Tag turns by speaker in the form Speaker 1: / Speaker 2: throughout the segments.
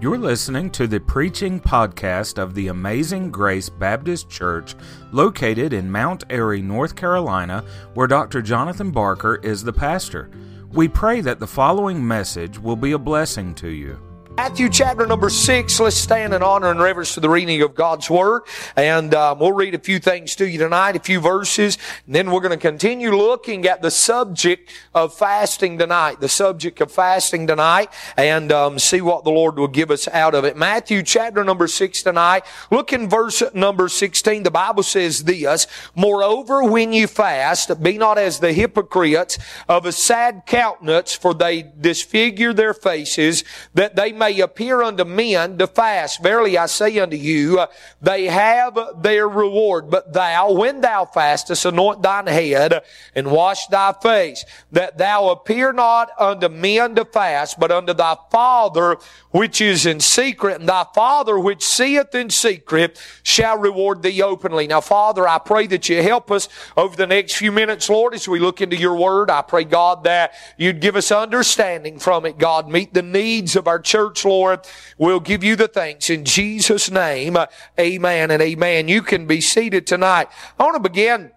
Speaker 1: You're listening to the preaching podcast of the Amazing Grace Baptist Church located in Mount Airy, North Carolina, where Dr. Jonathan Barker is the pastor. We pray that the following message will be a blessing to you.
Speaker 2: Matthew chapter number six. Let's stand in honor and reverence to the reading of God's Word. And um, we'll read a few things to you tonight, a few verses. And then we're going to continue looking at the subject of fasting tonight, the subject of fasting tonight, and um, see what the Lord will give us out of it. Matthew chapter number six tonight. Look in verse number 16. The Bible says this, Moreover, when you fast, be not as the hypocrites of a sad countenance, for they disfigure their faces, that they may appear unto men to fast. Verily I say unto you, uh, they have their reward. But thou, when thou fastest, anoint thine head and wash thy face, that thou appear not unto men to fast, but unto thy Father which is in secret, and thy Father which seeth in secret shall reward thee openly. Now, Father, I pray that you help us over the next few minutes, Lord, as we look into your word. I pray, God, that you'd give us understanding from it, God. Meet the needs of our church, Lord. We'll give you the thanks in Jesus' name. Uh, amen and amen. You can be seated tonight. I want to begin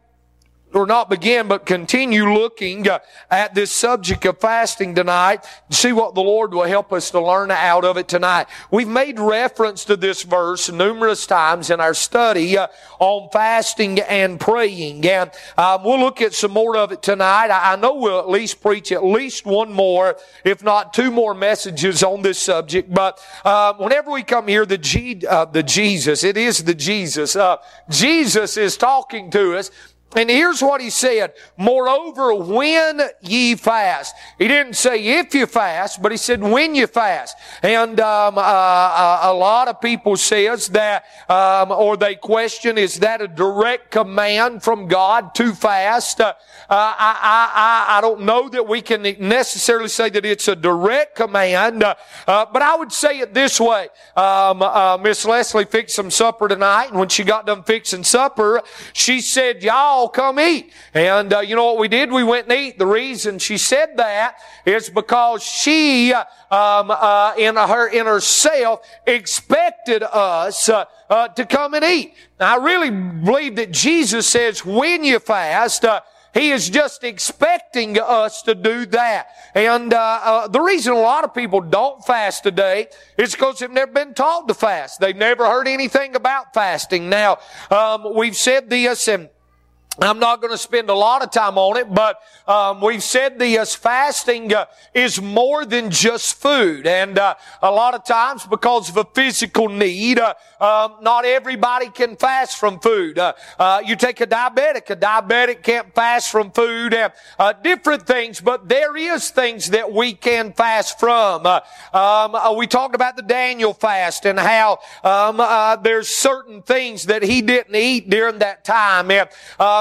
Speaker 2: or not begin, but continue looking uh, at this subject of fasting tonight and see what the Lord will help us to learn out of it tonight. We've made reference to this verse numerous times in our study uh, on fasting and praying, and um, we'll look at some more of it tonight. I, know we'll at least preach at least one more, if not two more messages on this subject. But uh, whenever we come here, uh, the Jesus, it is the Jesus. Jesus is talking to us. And here's what he said. Moreover, when ye fast. He didn't say if you fast, but he said when you fast. And um, uh, uh, a lot of people says that, um, or they question, is that a direct command from God to fast? Uh, I, I, I, don't know that we can necessarily say that it's a direct command, uh, uh, but I would say it this way. Um, uh, Miss Leslie fixed some supper tonight, and when she got done fixing supper, she said, "Y'all." All come eat. And uh, you know what we did? We went and ate. The reason she said that is because she, um, uh, in her in herself, expected us uh, uh to come and eat. Now, I really believe that Jesus says, when you fast. Uh, he is just expecting us to do that. And uh, uh, the reason a lot of people don't fast today is because they've never been taught to fast. They've never heard anything about fasting. Now, um, we've said this, and I'm not going to spend a lot of time on it, but um, we've said the uh, fasting uh, is more than just food, and uh, a lot of times because of a physical need, uh, um, not everybody can fast from food. Uh, uh, you take a diabetic; a diabetic can't fast from food, and different things. But there is things that we can fast from. Um, we talked about the Daniel fast and how um, there's certain things that he didn't eat during that time. And,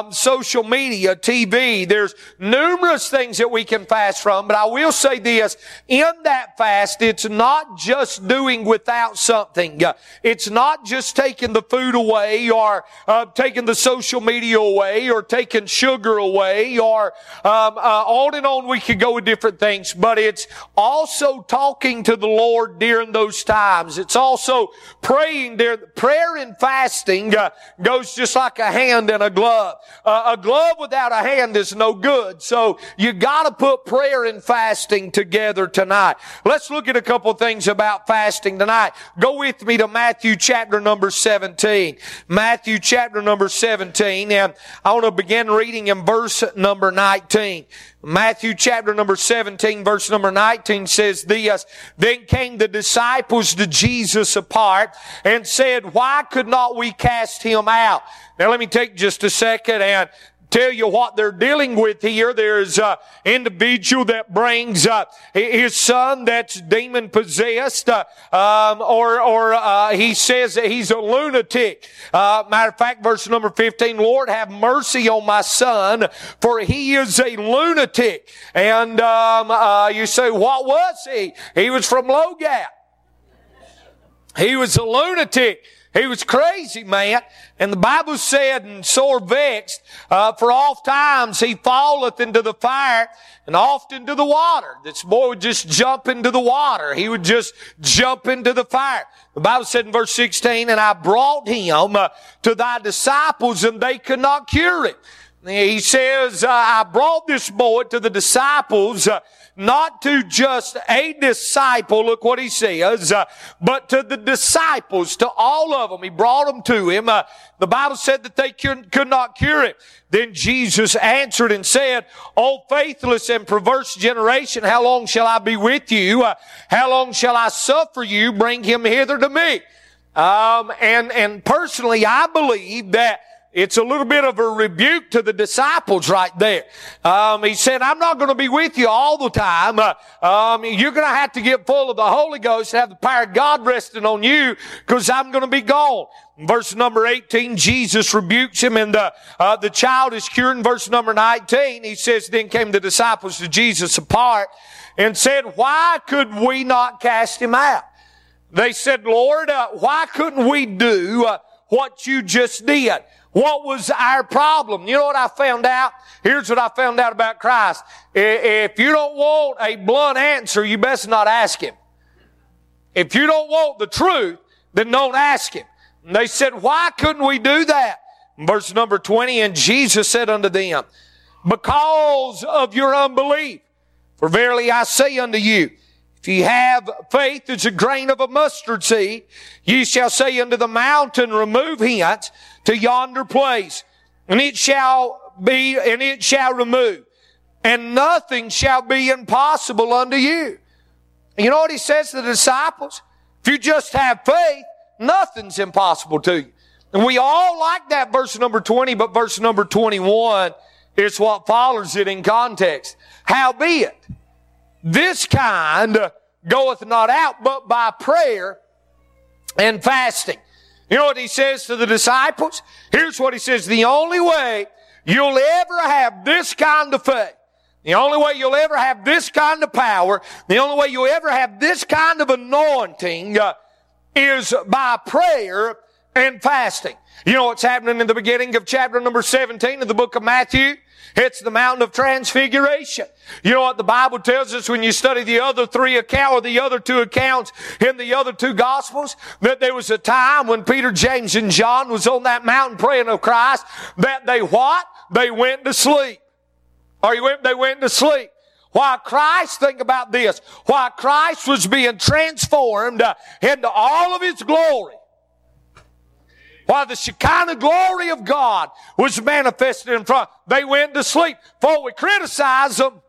Speaker 2: um, social media, TV. There's numerous things that we can fast from, but I will say this, in that fast, it's not just doing without something. It's not just taking the food away or uh, taking the social media away or taking sugar away or um, uh, on and on we could go with different things, but it's also talking to the Lord during those times. It's also praying there. Prayer and fasting uh, goes just like a hand and a glove. Uh, a glove without a hand is no good. So you gotta put prayer and fasting together tonight. Let's look at a couple things about fasting tonight. Go with me to Matthew chapter number 17. Matthew chapter number 17 and I want to begin reading in verse number 19. Matthew chapter number 17 verse number 19 says this, Then came the disciples to Jesus apart and said, Why could not we cast him out? Now let me take just a second and tell you what they're dealing with here. There's an individual that brings uh, his son that's demon possessed, uh, um, or or uh, he says that he's a lunatic. Uh, matter of fact, verse number fifteen: Lord, have mercy on my son, for he is a lunatic. And um, uh, you say, what was he? He was from Low Gap. He was a lunatic. He was crazy, man. And the Bible said, and sore vexed, uh, for oft times he falleth into the fire and oft into the water. This boy would just jump into the water. He would just jump into the fire. The Bible said in verse 16, and I brought him uh, to thy disciples and they could not cure it. He says, uh, I brought this boy to the disciples, uh, not to just a disciple, look what he says, uh, but to the disciples, to all of them. He brought them to him. The Bible said that they could, not cure it. Then Jesus answered and said, O faithless and perverse generation, how long shall I be with you? How long shall I suffer you? Bring him hither to me. Um, and, and personally, I believe that it's a little bit of a rebuke to the disciples right there. Um, he said, I'm not going to be with you all the time. Uh, um, you're going to have to get full of the Holy Ghost, have the power of God resting on you, because I'm going to be gone. verse number 18, Jesus rebukes him and the, uh, the child is cured. In verse number 19, he says, then came the disciples to Jesus apart and said, why could we not cast him out? They said, Lord, uh, why couldn't we do uh, what you just did? What was our problem? You know what I found out? Here's what I found out about Christ. If you don't want a blunt answer, you best not ask Him. If you don't want the truth, then don't ask Him. And they said, why couldn't we do that? Verse number 20, and Jesus said unto them, because of your unbelief. For verily I say unto you, if ye have faith as a grain of a mustard seed, ye shall say unto the mountain, remove hence to yonder place, and it shall be, and it shall remove, and nothing shall be impossible unto you. You know what he says to the disciples? If you just have faith, nothing's impossible to you. And we all like that verse number 20, but verse number 21 is what follows it in context. Howbeit, this kind goeth not out but by prayer and fasting. You know what he says to the disciples? Here's what he says. The only way you'll ever have this kind of faith, the only way you'll ever have this kind of power, the only way you'll ever have this kind of anointing uh, is by prayer and fasting. You know what's happening in the beginning of chapter number 17 of the book of Matthew? It's the mountain of transfiguration. You know what the Bible tells us when you study the other three accounts or the other two accounts in the other two gospels? That there was a time when Peter, James, and John was on that mountain praying of Christ that they what? They went to sleep. Or you went, they went to sleep. Why Christ, think about this, why Christ was being transformed uh, into all of His glory while the Shekinah glory of God was manifested in front. They went to sleep. For we criticize them,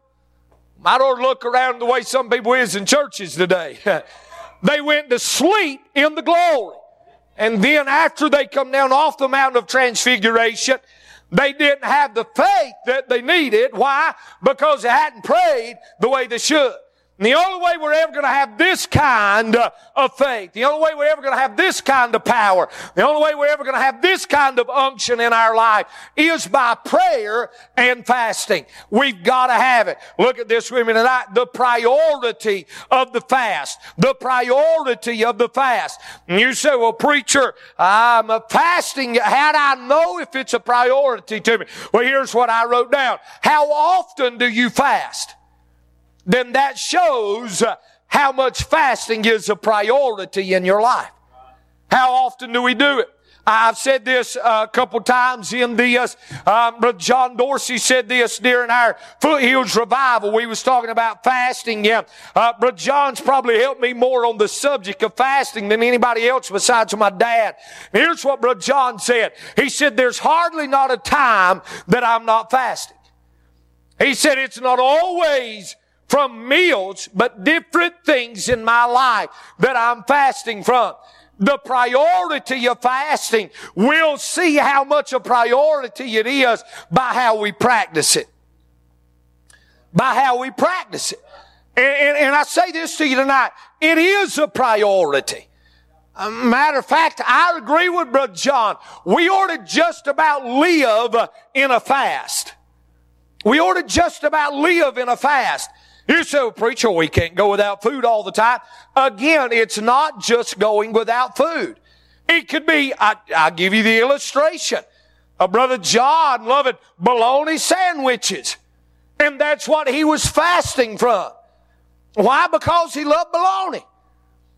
Speaker 2: I don't look around the way some people is in churches today. they went to sleep in the glory. And then after they come down off the mountain of transfiguration, they didn't have the faith that they needed. Why? Because they hadn't prayed the way they should. And the only way we're ever going to have this kind of faith, the only way we're ever going to have this kind of power, the only way we're ever going to have this kind of unction in our life is by prayer and fasting. We've got to have it. Look at this me tonight. The priority of the fast. The priority of the fast. And you say, well, preacher, I'm fasting. How do I know if it's a priority to me? Well, here's what I wrote down. How often do you fast? Then that shows how much fasting is a priority in your life. How often do we do it? I've said this a couple times in uh, um, Brother John Dorsey said this during our Foothills revival. We was talking about fasting. Yeah. Uh, Brother John's probably helped me more on the subject of fasting than anybody else besides my dad. Here's what Brother John said. He said, there's hardly not a time that I'm not fasting. He said, it's not always from meals, but different things in my life that I'm fasting from. The priority of fasting, we'll see how much a priority it is by how we practice it. By how we practice it. And, and, and I say this to you tonight, it is a priority. Uh, matter of fact, I agree with Brother John. We ought to just about live in a fast. We ought to just about live in a fast. You say, preacher, we can't go without food all the time. Again, it's not just going without food. It could be, I, I'll give you the illustration. A brother John loved bologna sandwiches. And that's what he was fasting from. Why? Because he loved bologna.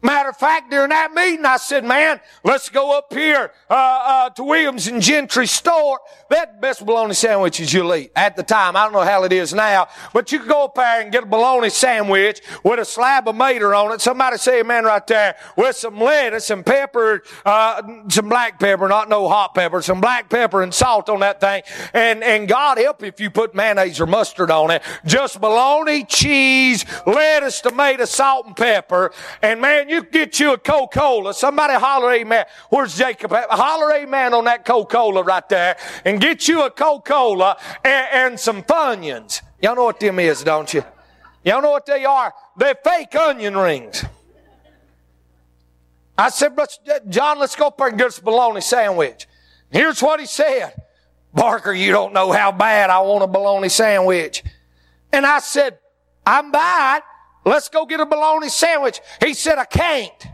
Speaker 2: Matter of fact, during that meeting, I said, man, let's go up here uh, uh, to Williams and Gentry store. That best bologna sandwiches you'll eat. At the time, I don't know how it is now, but you can go up there and get a bologna sandwich with a slab of mater on it. Somebody say amen right there. With some lettuce and pepper, uh, some black pepper, not no hot pepper, some black pepper and salt on that thing. And, and God help if you put mayonnaise or mustard on it. Just bologna, cheese, lettuce, tomato, salt, and pepper. And man, you get you a Coca-Cola. Somebody holler amen. Where's Jacob? Holler amen on that Coca-Cola right there. And get you a Coca-Cola and, and some Funyuns. Y'all know what them is, don't you? Y'all know what they are? They're fake onion rings. I said, John, let's go up there and get us a bologna sandwich. Here's what he said. Barker, you don't know how bad I want a bologna sandwich. And I said, I'm bad. Let's go get a bologna sandwich. He said, I can't.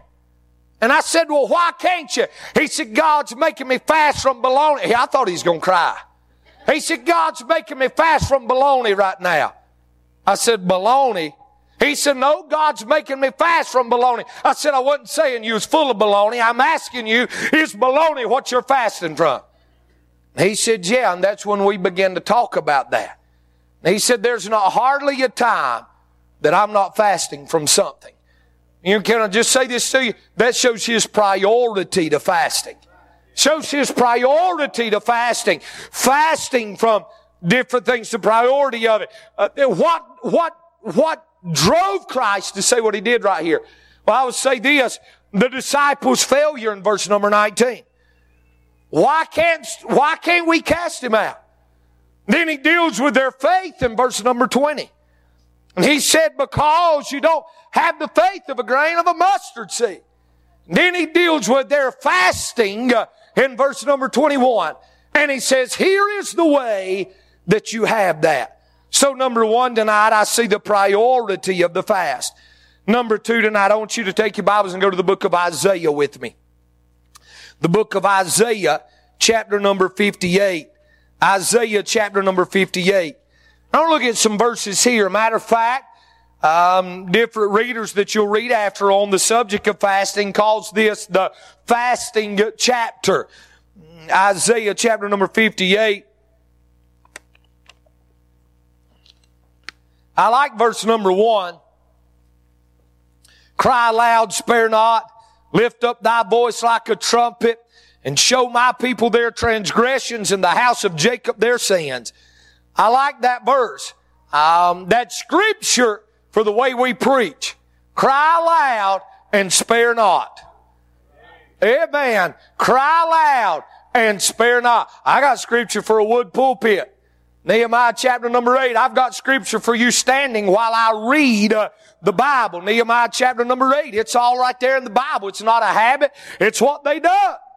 Speaker 2: And I said, well, why can't you? He said, God's making me fast from bologna. I thought he was going to cry. He said, God's making me fast from bologna right now. I said, bologna? He said, no, God's making me fast from bologna. I said, I wasn't saying you was full of bologna. I'm asking you, is bologna what you're fasting from? He said, yeah, and that's when we began to talk about that. He said, there's not hardly a time that I'm not fasting from something. You know, can I just say this to you? That shows his priority to fasting. Shows his priority to fasting. Fasting from different things, the priority of it. Uh, what, what, what drove Christ to say what he did right here? Well, I would say this, the disciples' failure in verse number 19. Why can't, why can't we cast him out? Then he deals with their faith in verse number 20. And he said, because you don't have the faith of a grain of a mustard seed. then he deals with their fasting uh, in verse number 21. And he says, here is the way that you have that. So number one tonight, I see the priority of the fast. Number two tonight, I want you to take your Bibles and go to the book of Isaiah with me. The book of Isaiah, chapter number 58. Isaiah chapter number 58. I want to look at some verses here. Matter of fact, um, different readers that you'll read after on the subject of fasting calls this the fasting chapter. Isaiah chapter number 58. I like verse number one. Cry loud, spare not. Lift up thy voice like a trumpet and show my people their transgressions and the house of Jacob their sins. I like that verse. Um, that scripture for the way we preach. Cry loud and spare not. Amen. Cry loud and spare not. I got scripture for a wood pulpit. Nehemiah chapter number eight. I've got scripture for you standing while I read uh, the Bible. Nehemiah chapter number eight. It's all right there in the Bible. It's not a habit. It's what they do.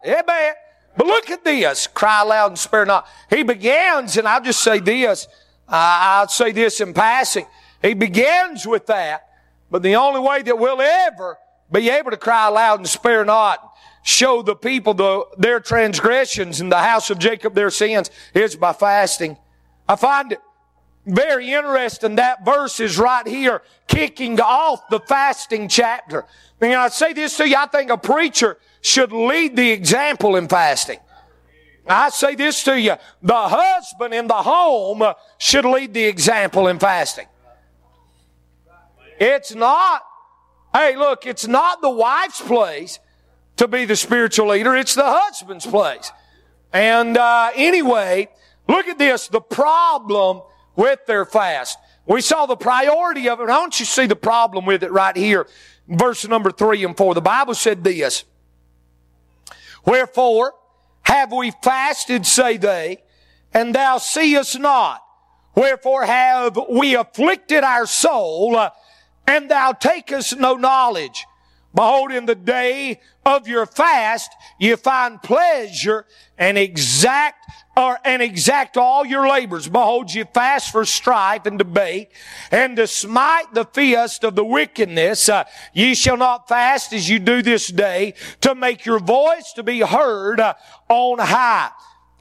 Speaker 2: Amen. But look at this. Cry loud and spare not. He begins, and I'll just say this. Uh, I'll say this in passing. He begins with that. But the only way that we'll ever be able to cry loud and spare not, show the people the, their transgressions in the house of Jacob their sins, is by fasting. I find it very interesting. That verse is right here, kicking off the fasting chapter. And I say this to you, I think a preacher should lead the example in fasting. I say this to you, the husband in the home should lead the example in fasting. It's not, hey look, it's not the wife's place to be the spiritual leader, it's the husband's place. And uh, anyway, look at this, the problem with their fast. We saw the priority of it. Don't you see the problem with it right here? Verse number three and four. The Bible said this. Wherefore have we fasted, say they, and thou seest not. Wherefore have we afflicted our soul, uh, and thou takest no knowledge. Behold, in the day of your fast, you find pleasure and exact or and exact all your labors. Behold, you fast for strife and debate, and to smite the feast of the wickedness. Uh, ye shall not fast as you do this day, to make your voice to be heard uh, on high.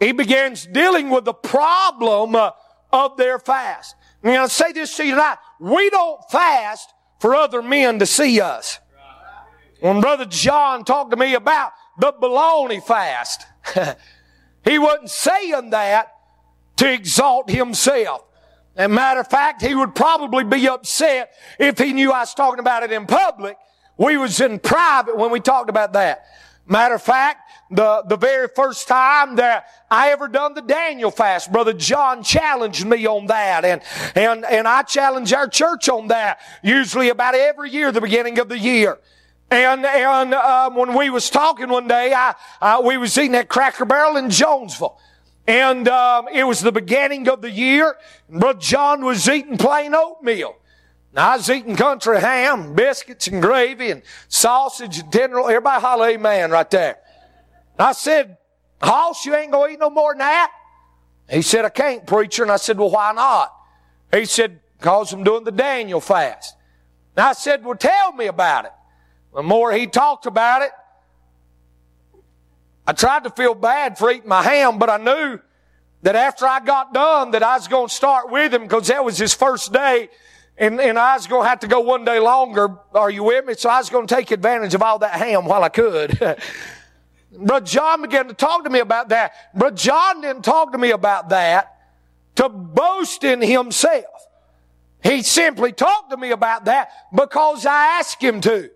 Speaker 2: He begins dealing with the problem uh, of their fast. Now, I'm say this to you tonight. We don't fast for other men to see us. When Brother John talked to me about the baloney fast, he wasn't saying that to exalt himself. As matter of fact, he would probably be upset if he knew I was talking about it in public. We was in private when we talked about that. Matter of fact, the, the very first time that I ever done the Daniel fast, Brother John challenged me on that. And, and, and I challenge our church on that. Usually about every year, the beginning of the year. And, and, um, when we was talking one day, I, uh, we was eating at Cracker Barrel in Jonesville. And, um, it was the beginning of the year. And Brother John was eating plain oatmeal. And I was eating country ham, biscuits and gravy and sausage and tenderloin. Everybody holler amen right there. And I said, Hoss, you ain't gonna eat no more than that? He said, I can't, preacher. And I said, well, why not? He said, cause I'm doing the Daniel fast. And I said, well, tell me about it. The more he talked about it, I tried to feel bad for eating my ham, but I knew that after I got done that I was going to start with him because that was his first day and, and I was going to have to go one day longer. Are you with me? So I was going to take advantage of all that ham while I could. Brother John began to talk to me about that. But John didn't talk to me about that to boast in himself. He simply talked to me about that because I asked him to.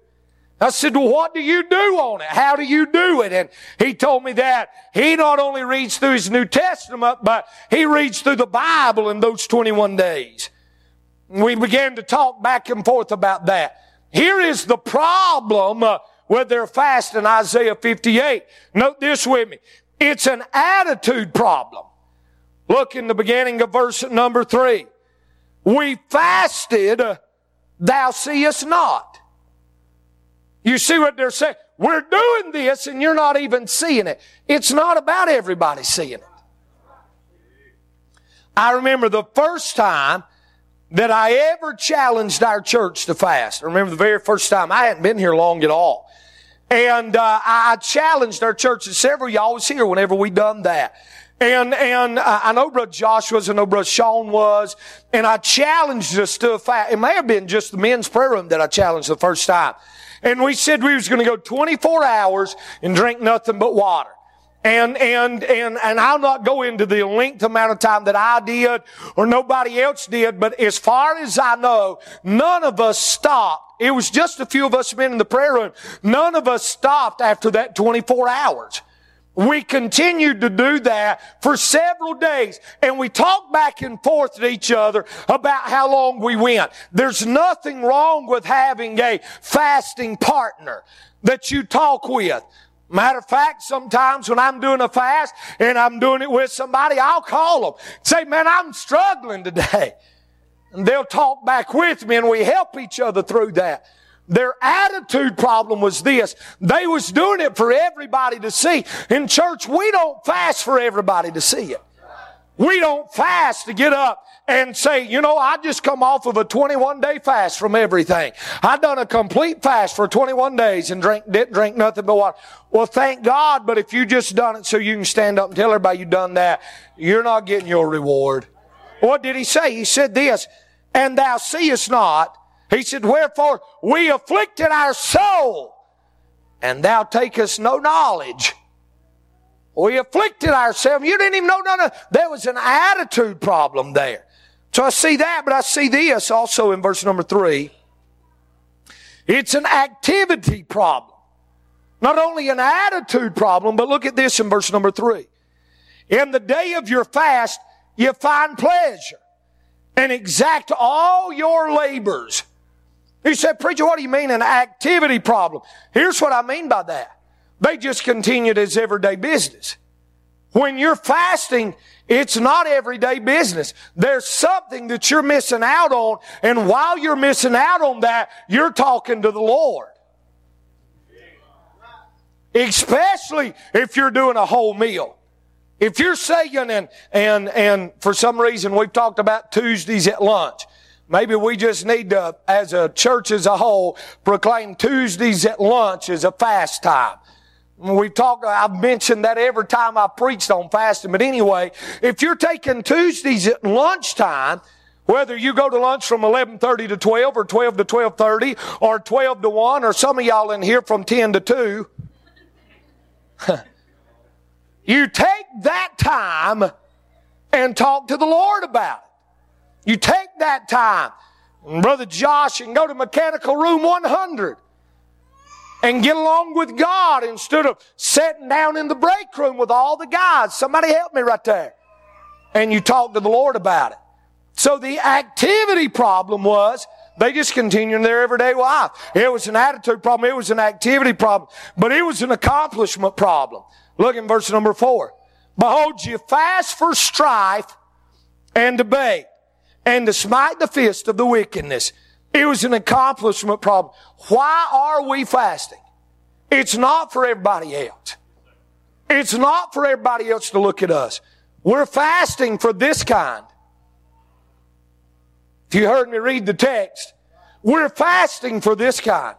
Speaker 2: I said, well, what do you do on it? How do you do it? And he told me that he not only reads through his New Testament, but he reads through the Bible in those 21 days. We began to talk back and forth about that. Here is the problem uh, with their fast in Isaiah 58. Note this with me. It's an attitude problem. Look in the beginning of verse number three. We fasted, uh, thou seest not. You see what they're saying? We're doing this and you're not even seeing it. It's not about everybody seeing it. I remember the first time that I ever challenged our church to fast. I remember the very first time. I hadn't been here long at all. And uh, I challenged our church, and several y'all was here whenever we done that. And, and I know Brother Josh was, I know Brother Sean was, and I challenged us to a fast. It may have been just the men's prayer room that I challenged the first time. And we said we was going to go 24 hours and drink nothing but water. And, and, and, and I'll not go into the length amount of time that I did or nobody else did, but as far as I know, none of us stopped. It was just a few of us men in the prayer room. None of us stopped after that 24 hours. We continued to do that for several days and we talked back and forth to each other about how long we went. There's nothing wrong with having a fasting partner that you talk with. Matter of fact, sometimes when I'm doing a fast and I'm doing it with somebody, I'll call them. Say, man, I'm struggling today. And they'll talk back with me and we help each other through that. Their attitude problem was this. They was doing it for everybody to see. In church, we don't fast for everybody to see it. We don't fast to get up and say, you know, I just come off of a 21 day fast from everything. I done a complete fast for 21 days and drink, didn't drink nothing but water. Well, thank God, but if you just done it so you can stand up and tell everybody you done that, you're not getting your reward. What did he say? He said this, and thou seest not. He said, wherefore we afflicted our soul and thou takest no knowledge. We afflicted ourselves. You didn't even know none of, there was an attitude problem there. So I see that, but I see this also in verse number three. It's an activity problem. Not only an attitude problem, but look at this in verse number three. In the day of your fast, you find pleasure and exact all your labors. He said, preacher, what do you mean an activity problem? Here's what I mean by that. They just continued as everyday business. When you're fasting, it's not everyday business. There's something that you're missing out on, and while you're missing out on that, you're talking to the Lord. Especially if you're doing a whole meal. If you're saying, and, and, and for some reason we've talked about Tuesdays at lunch. Maybe we just need to, as a church as a whole, proclaim Tuesdays at lunch as a fast time. We've talked, I've mentioned that every time I preached on fasting. But anyway, if you're taking Tuesdays at lunchtime, whether you go to lunch from 11.30 to 12 or 12 to 12.30 or 12 to 1 or some of y'all in here from 10 to 2, you take that time and talk to the Lord about it. You take that time, Brother Josh, and go to mechanical room 100 and get along with God instead of sitting down in the break room with all the guys. Somebody help me right there. And you talk to the Lord about it. So the activity problem was they just continued their everyday life. It was an attitude problem. It was an activity problem, but it was an accomplishment problem. Look in verse number four. Behold, you fast for strife and debate and to smite the fist of the wickedness. It was an accomplishment problem. Why are we fasting? It's not for everybody else. It's not for everybody else to look at us. We're fasting for this kind. If you heard me read the text, we're fasting for this kind.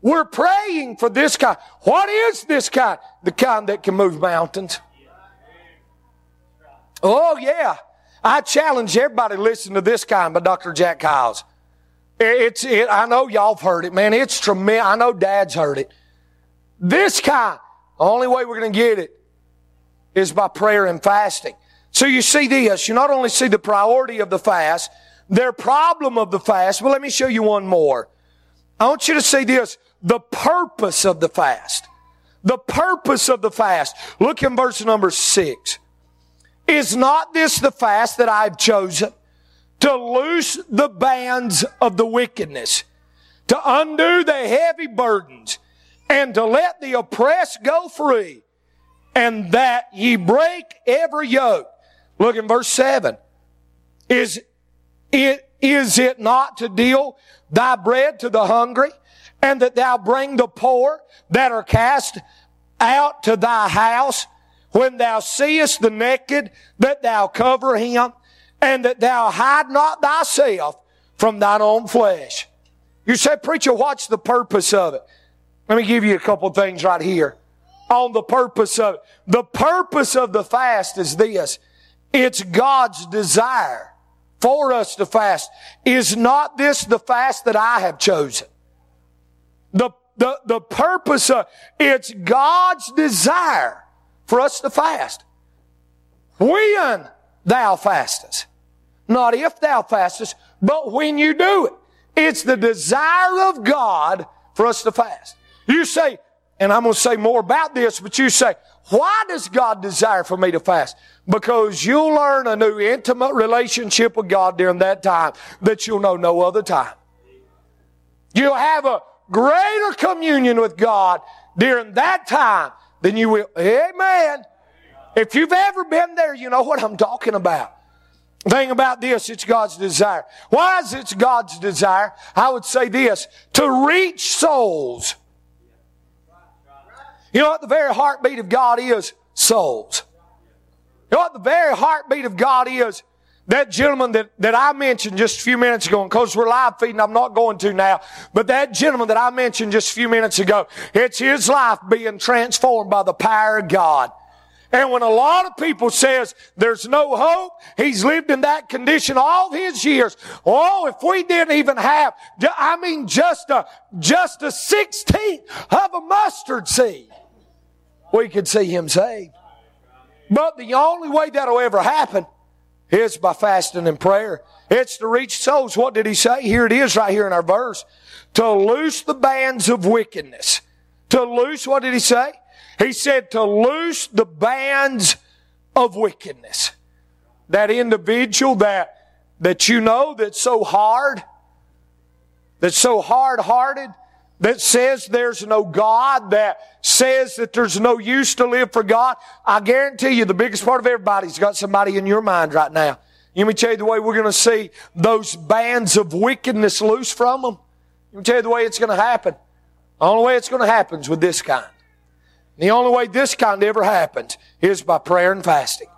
Speaker 2: We're praying for this kind. What is this kind? The kind that can move mountains. Oh yeah. I challenge everybody to listen to this kind by Dr. Jack Hyles. It's, it, I know y'all have heard it, man. It's tremendous. I know dad's heard it. This kind, the only way we're going to get it is by prayer and fasting. So you see this. You not only see the priority of the fast, their problem of the fast, but let me show you one more. I want you to see this the purpose of the fast. The purpose of the fast. Look in verse number six. Is not this the fast that I've chosen? To loose the bands of the wickedness, to undo the heavy burdens, and to let the oppressed go free, and that ye break every yoke. Look in verse seven. Is it, is it not to deal thy bread to the hungry and that thou bring the poor that are cast out to thy house when thou seest the naked that thou cover him and that thou hide not thyself from thine own flesh. You say, preacher, what's the purpose of it? Let me give you a couple things right here on the purpose of it. The purpose of the fast is this. It's God's desire for us to fast. Is not this the fast that I have chosen? The, the, the purpose of, it's God's desire for us to fast. When thou fastest. Not if thou fastest, but when you do it. It's the desire of God for us to fast. You say, and I'm going to say more about this, but you say, why does God desire for me to fast? Because you'll learn a new intimate relationship with God during that time that you'll know no other time. You'll have a greater communion with God during that time than you will. Amen. If you've ever been there, you know what I'm talking about. Thing about this, it's God's desire. Why is it God's desire? I would say this, to reach souls. You know what the very heartbeat of God is? Souls. You know what the very heartbeat of God is? That gentleman that, that I mentioned just a few minutes ago, and because we're live feeding, I'm not going to now, but that gentleman that I mentioned just a few minutes ago, it's his life being transformed by the power of God. And when a lot of people says there's no hope, he's lived in that condition all his years. Oh, if we didn't even have, I mean, just a, just a sixteenth of a mustard seed, we could see him saved. But the only way that'll ever happen is by fasting and prayer. It's to reach souls. What did he say? Here it is right here in our verse. To loose the bands of wickedness. To loose, what did he say? He said to loose the bands of wickedness. That individual that, that you know that's so hard, that's so hard hearted, that says there's no God, that says that there's no use to live for God, I guarantee you the biggest part of everybody's got somebody in your mind right now. Let me tell you the way we're going to see those bands of wickedness loose from them. Let me tell you the way it's going to happen. The only way it's going to happen is with this kind. The only way this kind ever happens is by prayer and fasting.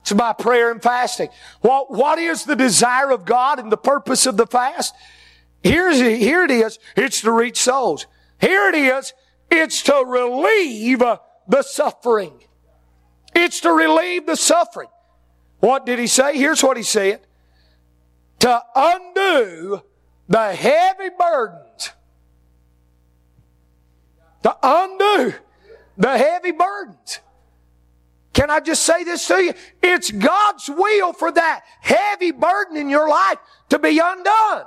Speaker 2: It's by prayer and fasting. What, what is the desire of God and the purpose of the fast? Here's, here it is. It's to reach souls. Here it is. It's to relieve the suffering. It's to relieve the suffering. What did he say? Here's what he said. To undo the heavy burdens. To undo the heavy burdens. Can I just say this to you? It's God's will for that heavy burden in your life to be undone.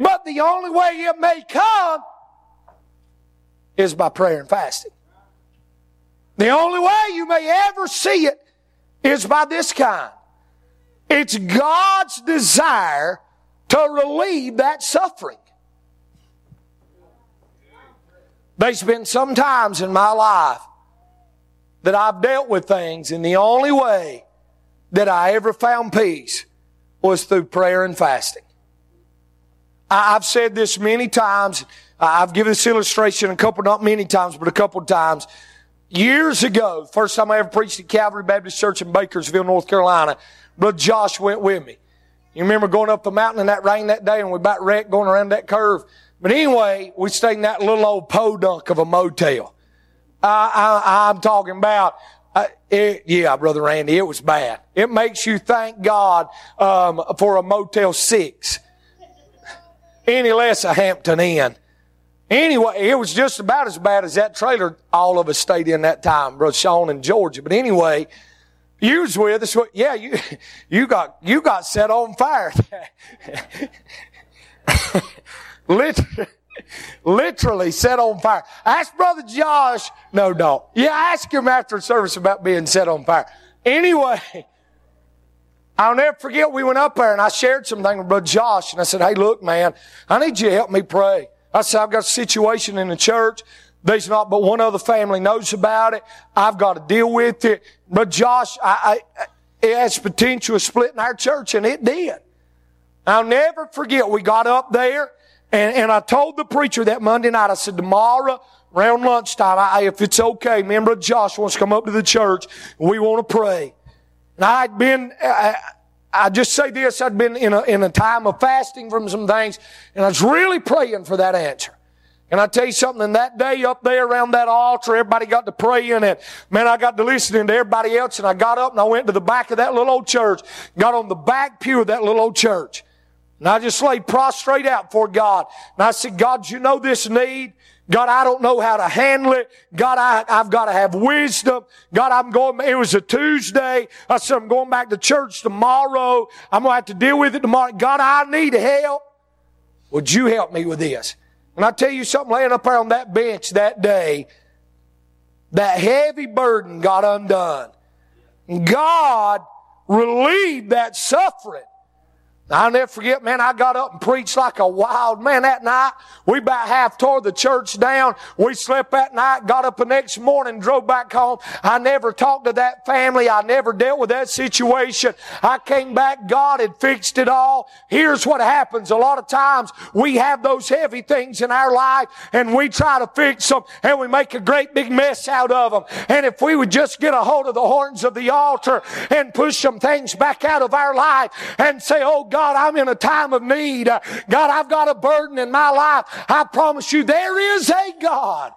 Speaker 2: But the only way it may come is by prayer and fasting. The only way you may ever see it is by this kind. It's God's desire to relieve that suffering. There's been some times in my life that I've dealt with things, and the only way that I ever found peace was through prayer and fasting. I've said this many times. I've given this illustration a couple, not many times, but a couple times. Years ago, first time I ever preached at Calvary Baptist Church in Bakersville, North Carolina, Brother Josh went with me. You remember going up the mountain in that rain that day and we about wrecked going around that curve? But anyway, we stayed in that little old podunk of a motel. I, am talking about, uh, it, yeah, Brother Randy, it was bad. It makes you thank God um, for a Motel 6. Any less a Hampton Inn. Anyway, it was just about as bad as that trailer all of us stayed in that time, Brother Sean in Georgia. But anyway, you was with us. Yeah, you, you got, you got set on fire. Literally literally set on fire. Ask Brother Josh. No, no. Yeah, ask him after service about being set on fire. Anyway, I'll never forget we went up there and I shared something with Brother Josh and I said, Hey, look, man, I need you to help me pray. I said, I've got a situation in the church. There's not but one other family knows about it. I've got to deal with it. But Josh, I, I, it has potential of splitting our church and it did. I'll never forget we got up there and, and I told the preacher that Monday night, I said, tomorrow, around lunchtime, I, if it's okay, member Josh wants to come up to the church, we want to pray. And I'd been, I, I just say this, I'd been in a, in a time of fasting from some things, and I was really praying for that answer. And I tell you something, that day up there around that altar, everybody got to praying and man, I got to listening to everybody else and I got up and I went to the back of that little old church, got on the back pew of that little old church. And I just laid prostrate out for God. And I said, God, you know this need. God, I don't know how to handle it. God, I, I've got to have wisdom. God, I'm going, it was a Tuesday. I said, I'm going back to church tomorrow. I'm going to have to deal with it tomorrow. God, I need help. Would you help me with this? And I tell you something, laying up there on that bench that day, that heavy burden got undone. God relieved that suffering. I'll never forget, man, I got up and preached like a wild man that night. We about half tore the church down. We slept that night, got up the next morning, drove back home. I never talked to that family. I never dealt with that situation. I came back. God had fixed it all. Here's what happens. A lot of times we have those heavy things in our life and we try to fix them and we make a great big mess out of them. And if we would just get a hold of the horns of the altar and push some things back out of our life and say, Oh God, God, I'm in a time of need. God, I've got a burden in my life. I promise you, there is a God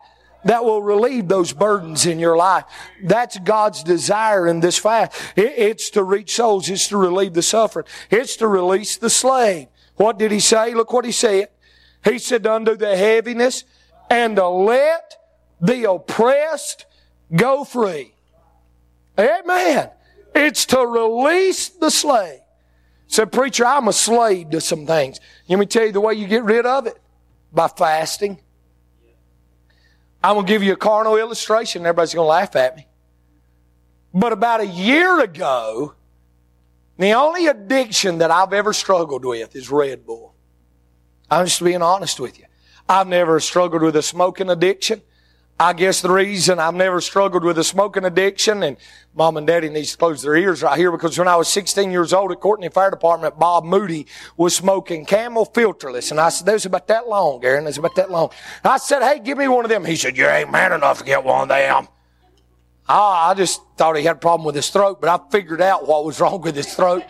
Speaker 2: that will relieve those burdens in your life. That's God's desire in this fast. It's to reach souls. It's to relieve the suffering. It's to release the slave. What did he say? Look what he said. He said to undo the heaviness and to let the oppressed go free. Amen. It's to release the slave. Said, preacher, I'm a slave to some things. Let me tell you the way you get rid of it? By fasting. I'm going to give you a carnal illustration. Everybody's going to laugh at me. But about a year ago, the only addiction that I've ever struggled with is Red Bull. I'm just being honest with you. I've never struggled with a smoking addiction. I guess the reason I've never struggled with a smoking addiction and mom and daddy needs to close their ears right here because when I was 16 years old at Courtney Fire Department, Bob Moody was smoking camel filterless. And I said, "There's about that long, Aaron. There's about that long. I said, hey, give me one of them. He said, you ain't man enough to get one of them. Ah, I just thought he had a problem with his throat, but I figured out what was wrong with his throat.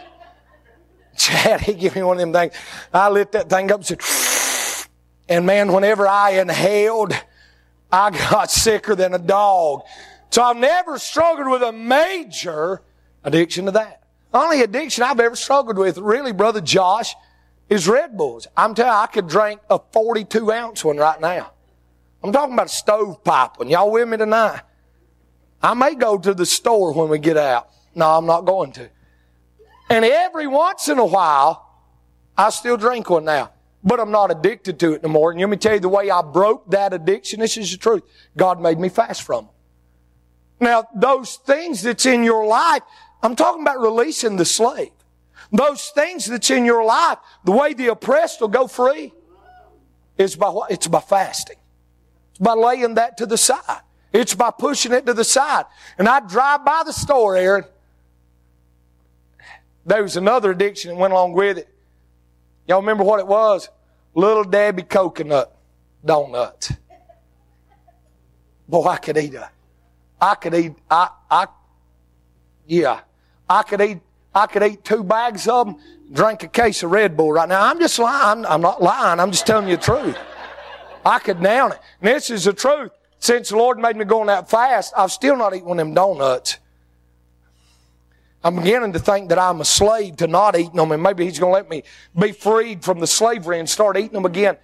Speaker 2: Chad, he gave me one of them things. I lit that thing up and said, and man, whenever I inhaled, I got sicker than a dog. So I've never struggled with a major addiction to that. The only addiction I've ever struggled with, really, brother Josh, is Red Bulls. I'm telling you, I could drink a 42 ounce one right now. I'm talking about a stovepipe one. Y'all with me tonight? I may go to the store when we get out. No, I'm not going to. And every once in a while, I still drink one now but I'm not addicted to it no more. And let me tell you the way I broke that addiction. This is the truth. God made me fast from them. Now, those things that's in your life, I'm talking about releasing the slave. Those things that's in your life, the way the oppressed will go free is by what? It's by fasting. It's by laying that to the side. It's by pushing it to the side. And I drive by the store, Aaron. There was another addiction that went along with it. Y'all remember what it was? Little Debbie coconut donuts. Boy, I could eat a, I could eat, I, I, yeah, I could eat, I could eat two bags of them, drink a case of Red Bull right now. I'm just lying. I'm not lying. I'm just telling you the truth. I could down it. And this is the truth. Since the Lord made me go on that fast, I've still not eaten one of them donuts. I'm beginning to think that I'm a slave to not eating them, and maybe He's going to let me be freed from the slavery and start eating them again.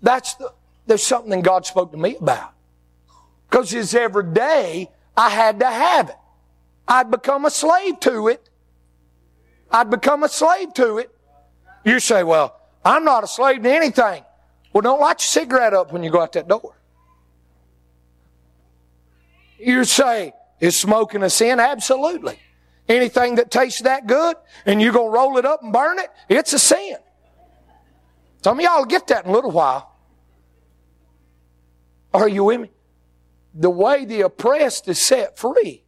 Speaker 2: That's the, there's something God spoke to me about. Because it's every day I had to have it. I'd become a slave to it. I'd become a slave to it. You say, well, I'm not a slave to anything. Well, don't light your cigarette up when you go out that door. You say, is smoking a sin? Absolutely. Anything that tastes that good and you're going to roll it up and burn it, it's a sin. Some of y'all get that in a little while. Are you with me? The way the oppressed is set free,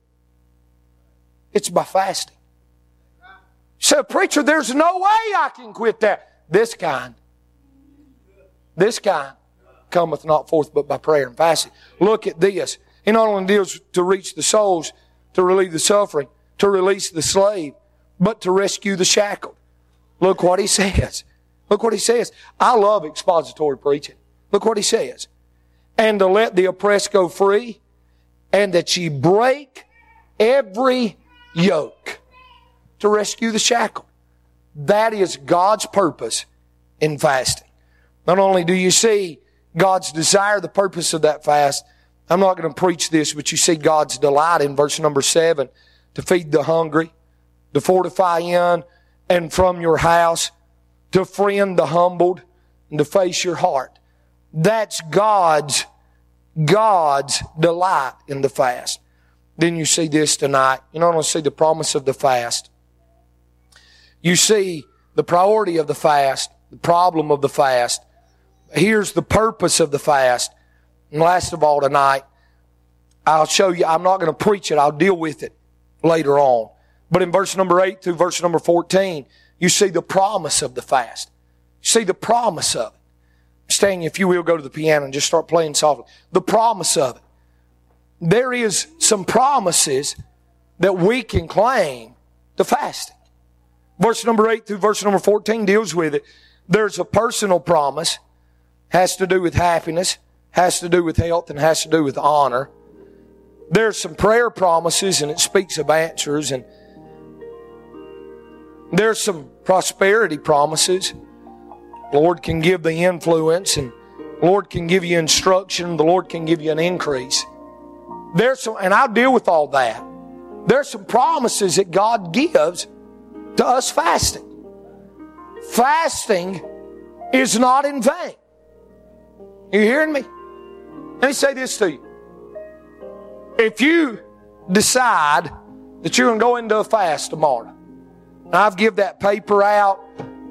Speaker 2: it's by fasting. So, preacher, there's no way I can quit that. This kind, this kind cometh not forth but by prayer and fasting. Look at this. He not only deals to reach the souls, to relieve the suffering, to release the slave, but to rescue the shackled. Look what he says. Look what he says. I love expository preaching. Look what he says. And to let the oppressed go free, and that ye break every yoke to rescue the shackled. That is God's purpose in fasting. Not only do you see God's desire, the purpose of that fast, I'm not going to preach this, but you see God's delight in verse number seven to feed the hungry, to fortify in and from your house, to friend the humbled, and to face your heart. That's God's, God's delight in the fast. Then you see this tonight. You not only see the promise of the fast, you see the priority of the fast, the problem of the fast. Here's the purpose of the fast. And last of all tonight, I'll show you, I'm not going to preach it, I'll deal with it later on. But in verse number 8 through verse number 14, you see the promise of the fast. You see the promise of it. Stan, if you will, go to the piano and just start playing softly. The promise of it. There is some promises that we can claim to fasting. Verse number 8 through verse number 14 deals with it. There's a personal promise, has to do with happiness, has to do with health, and has to do with honor there's some prayer promises and it speaks of answers and there's some prosperity promises. Lord can give the influence and Lord can give you instruction. The Lord can give you an increase. There's some, and I'll deal with all that. There's some promises that God gives to us fasting. Fasting is not in vain. You hearing me? Let me say this to you. If you decide that you're going to go into a fast tomorrow, I've give that paper out.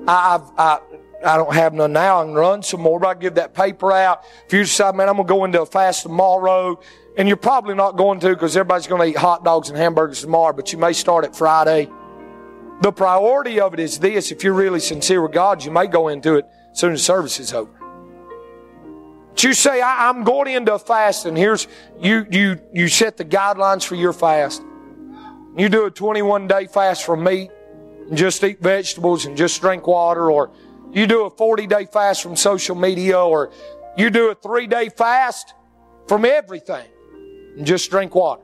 Speaker 2: I've, I, I don't have none now. I can run some more, but I give that paper out. If you decide, man, I'm going to go into a fast tomorrow, and you're probably not going to because everybody's going to eat hot dogs and hamburgers tomorrow, but you may start at Friday. The priority of it is this. If you're really sincere with God, you may go into it soon as service is over. But you say, I, am going into a fast, and here's, you, you, you set the guidelines for your fast. You do a 21 day fast from meat, and just eat vegetables and just drink water, or you do a 40 day fast from social media, or you do a three day fast from everything and just drink water.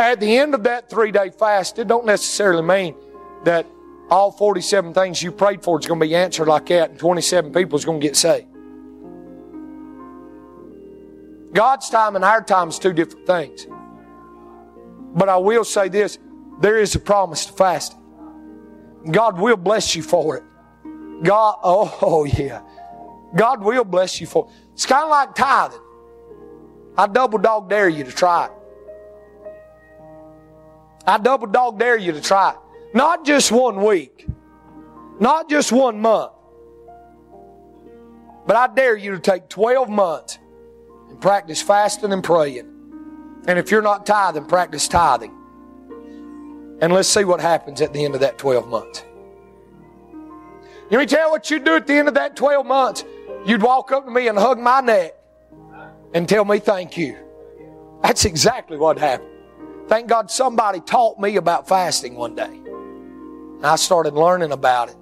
Speaker 2: At the end of that three day fast, it don't necessarily mean that all 47 things you prayed for is going to be answered like that and 27 people is going to get saved. God's time and our time is two different things. But I will say this there is a promise to fasting. God will bless you for it. God, oh, yeah. God will bless you for it. It's kind of like tithing. I double dog dare you to try it. I double dog dare you to try it. Not just one week, not just one month, but I dare you to take 12 months practice fasting and praying. And if you're not tithing, practice tithing. And let's see what happens at the end of that 12 months. Let me tell you what you'd do at the end of that 12 months. You'd walk up to me and hug my neck and tell me thank you. That's exactly what happened. Thank God somebody taught me about fasting one day. And I started learning about it.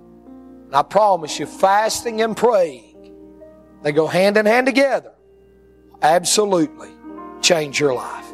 Speaker 2: And I promise you, fasting and praying, they go hand in hand together. Absolutely change your life.